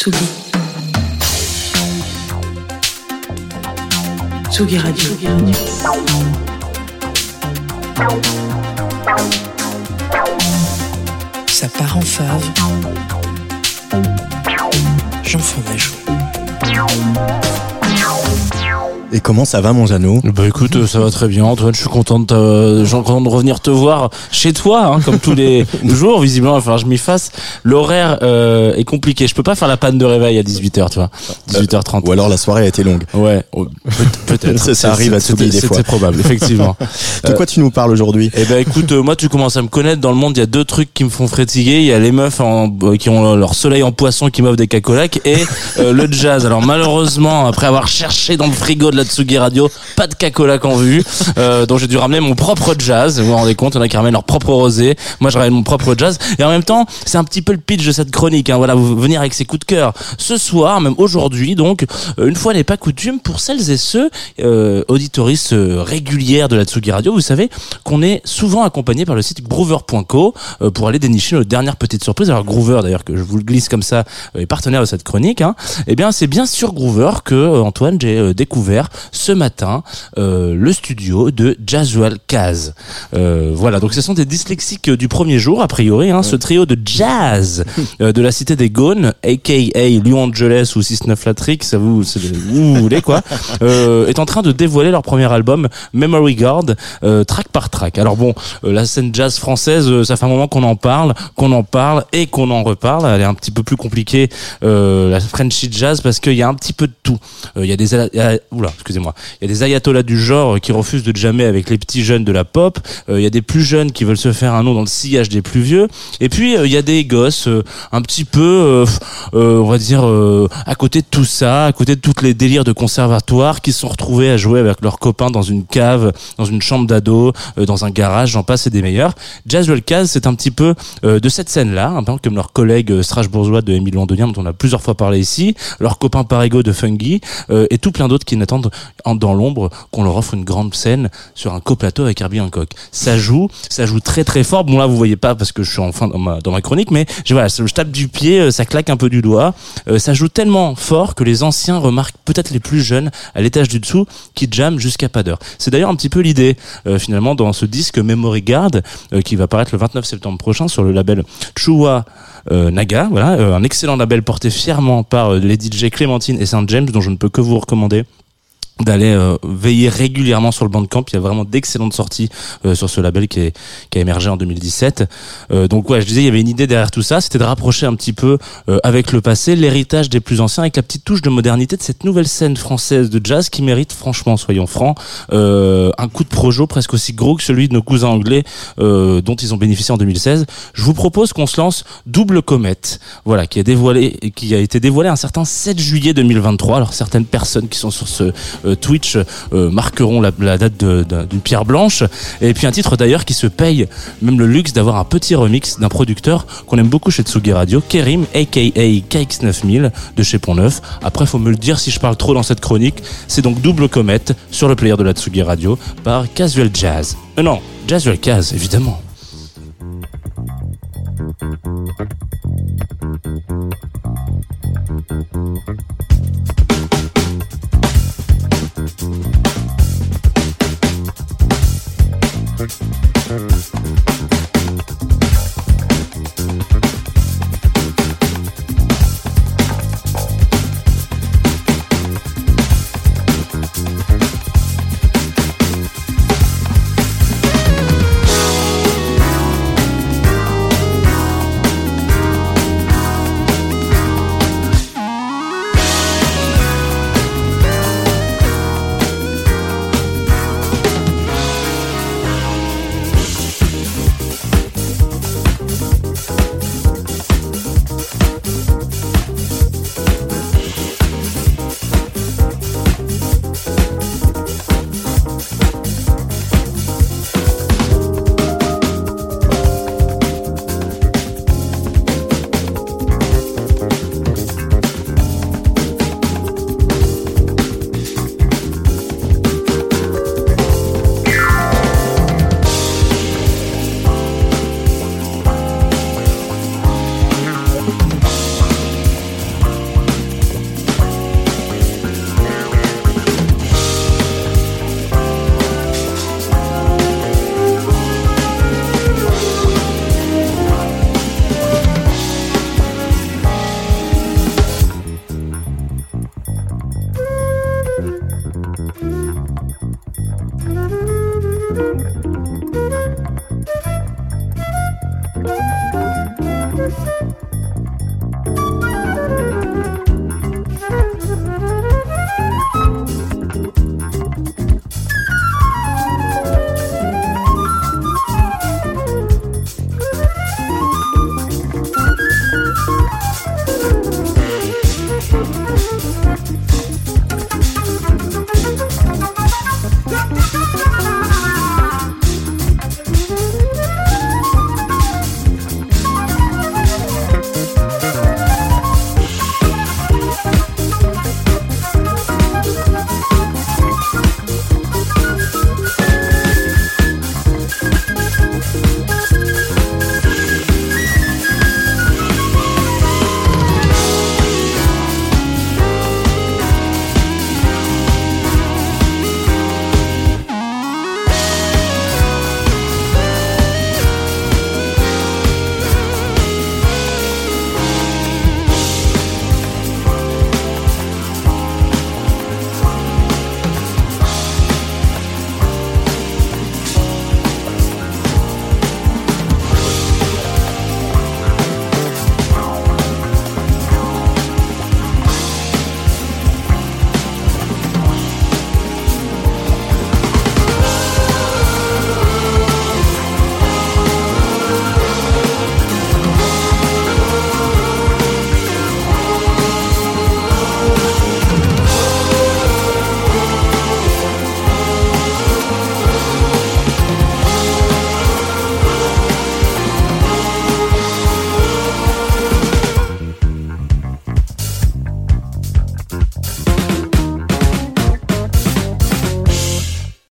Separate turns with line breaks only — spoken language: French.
Tsugi. Tsugi Radio. Ça part en fave. J'en mes joues.
Et comment ça va, mon Jeannot?
Bah écoute, euh, ça va très bien, Antoine. Je suis content de, suis content de revenir te voir chez toi, hein, comme tous les jours. Visiblement, il va falloir que je m'y fasse. L'horaire euh, est compliqué. Je peux pas faire la panne de réveil à 18h, tu vois. 18h30.
Ou alors la soirée a été longue.
Ouais, oh, peut- peut-être.
Ça, arrive à Tsugi des fois.
C'est probable, effectivement.
De quoi tu nous parles aujourd'hui?
Eh ben écoute, euh, moi tu commences à me connaître dans le monde. Il y a deux trucs qui me font frétiller. Il y a les meufs en, euh, qui ont leur soleil en poisson qui m'offrent des cacolacs et euh, le jazz. Alors malheureusement, après avoir cherché dans le frigo de la Tsugi Radio, pas de cacolac en vue. Euh, donc j'ai dû ramener mon propre jazz. Vous vous rendez compte, il y en a qui ramènent leur propre rosé. Moi je ramène mon propre jazz. Et en même temps, c'est un petit peu le pitch de cette chronique. Hein. Voilà, vous venir avec ses coups de cœur. Ce soir, même aujourd'hui, donc euh, une fois n'est pas coutume, pour celles et ceux euh, auditoristes euh, régulières de la Tsugi Radio, vous savez qu'on est souvent accompagné par le site groover.co euh, pour aller dénicher nos dernières petites surprises. Alors Groover, d'ailleurs, que je vous le glisse comme ça, euh, est partenaire de cette chronique. Hein. Eh bien, c'est bien sur Groover que Antoine j'ai découvert ce matin euh, le studio de Jazual Kaz. Euh, voilà, donc ce sont des dyslexiques du premier jour, a priori. Hein, Ce trio de jazz euh, de la cité des Gaunes, aka Lyon Angeles ou 69 Latrick, ça vous, c'est- vous voulez quoi, euh, est en train de dévoiler leur premier album Memory Guard, euh, track par track. Alors bon, euh, la scène jazz française, euh, ça fait un moment qu'on en parle, qu'on en parle et qu'on en reparle. Elle est un petit peu plus compliquée, euh, la Frenchy jazz, parce qu'il y a un petit peu de tout. Euh, Il y a des, oula, excusez-moi, il y a des ayatollahs du genre qui refusent de jammer avec les petits jeunes de la pop. Euh, Il y a des plus jeunes qui veulent se faire un nom dans le sillage des plus vieux. Et puis euh, il y a des gosses euh, un petit peu, euh, on va dire, à côté de tout ça, à côté de toutes les délires de conservatoire, qui se sont retrouvés à jouer avec leurs copains dans une cave, dans une chambre d'ado, dans un garage, j'en passe et des meilleurs. Jazzwell Caz, c'est un petit peu de cette scène-là, un peu comme leurs collègues strasbourgeois de Émile Londonien, dont on a plusieurs fois parlé ici, leurs copains Parigo de Fungi, et tout plein d'autres qui n'attendent dans l'ombre qu'on leur offre une grande scène sur un coplateau avec Herbie Hancock. Ça joue, ça joue très très fort. Bon là vous voyez pas parce que je suis enfin dans ma, dans ma chronique, mais je, je tape du pied, euh, ça claque un peu du doigt. Euh, ça joue tellement fort que les anciens remarquent peut-être les plus jeunes à l'étage du dessous qui jamment jusqu'à pas d'heure. C'est d'ailleurs un petit peu l'idée euh, finalement dans ce disque Memory Guard qui va paraître le 29 septembre prochain sur le label Chua Naga, voilà, un excellent label porté fièrement par les DJ Clémentine et Saint James dont je ne peux que vous recommander d'aller euh, veiller régulièrement sur le Bandcamp. Il y a vraiment d'excellentes sorties euh, sur ce label qui, est, qui a émergé en 2017. Euh, donc ouais, je disais, il y avait une idée derrière tout ça, c'était de rapprocher un petit peu euh, avec le passé, l'héritage des plus anciens, avec la petite touche de modernité de cette nouvelle scène française de jazz qui mérite, franchement, soyons francs, euh, un coup de projo presque aussi gros que celui de nos cousins anglais euh, dont ils ont bénéficié en 2016. Je vous propose qu'on se lance Double Comète, voilà, qui a dévoilé, qui a été dévoilé un certain 7 juillet 2023. Alors certaines personnes qui sont sur ce Twitch euh, marqueront la, date d'une pierre blanche. Et puis un titre d'ailleurs qui se paye même le luxe d'avoir un petit remix d'un producteur qu'on aime beaucoup chez Tsugi Radio, Kerim, aka KX9000 de chez Pont-Neuf. Après, faut me le dire si je parle trop dans cette chronique. C'est donc Double Comète sur le player de la Tsugi Radio par Casual Jazz. Euh, non, Jazzwell Caz, évidemment.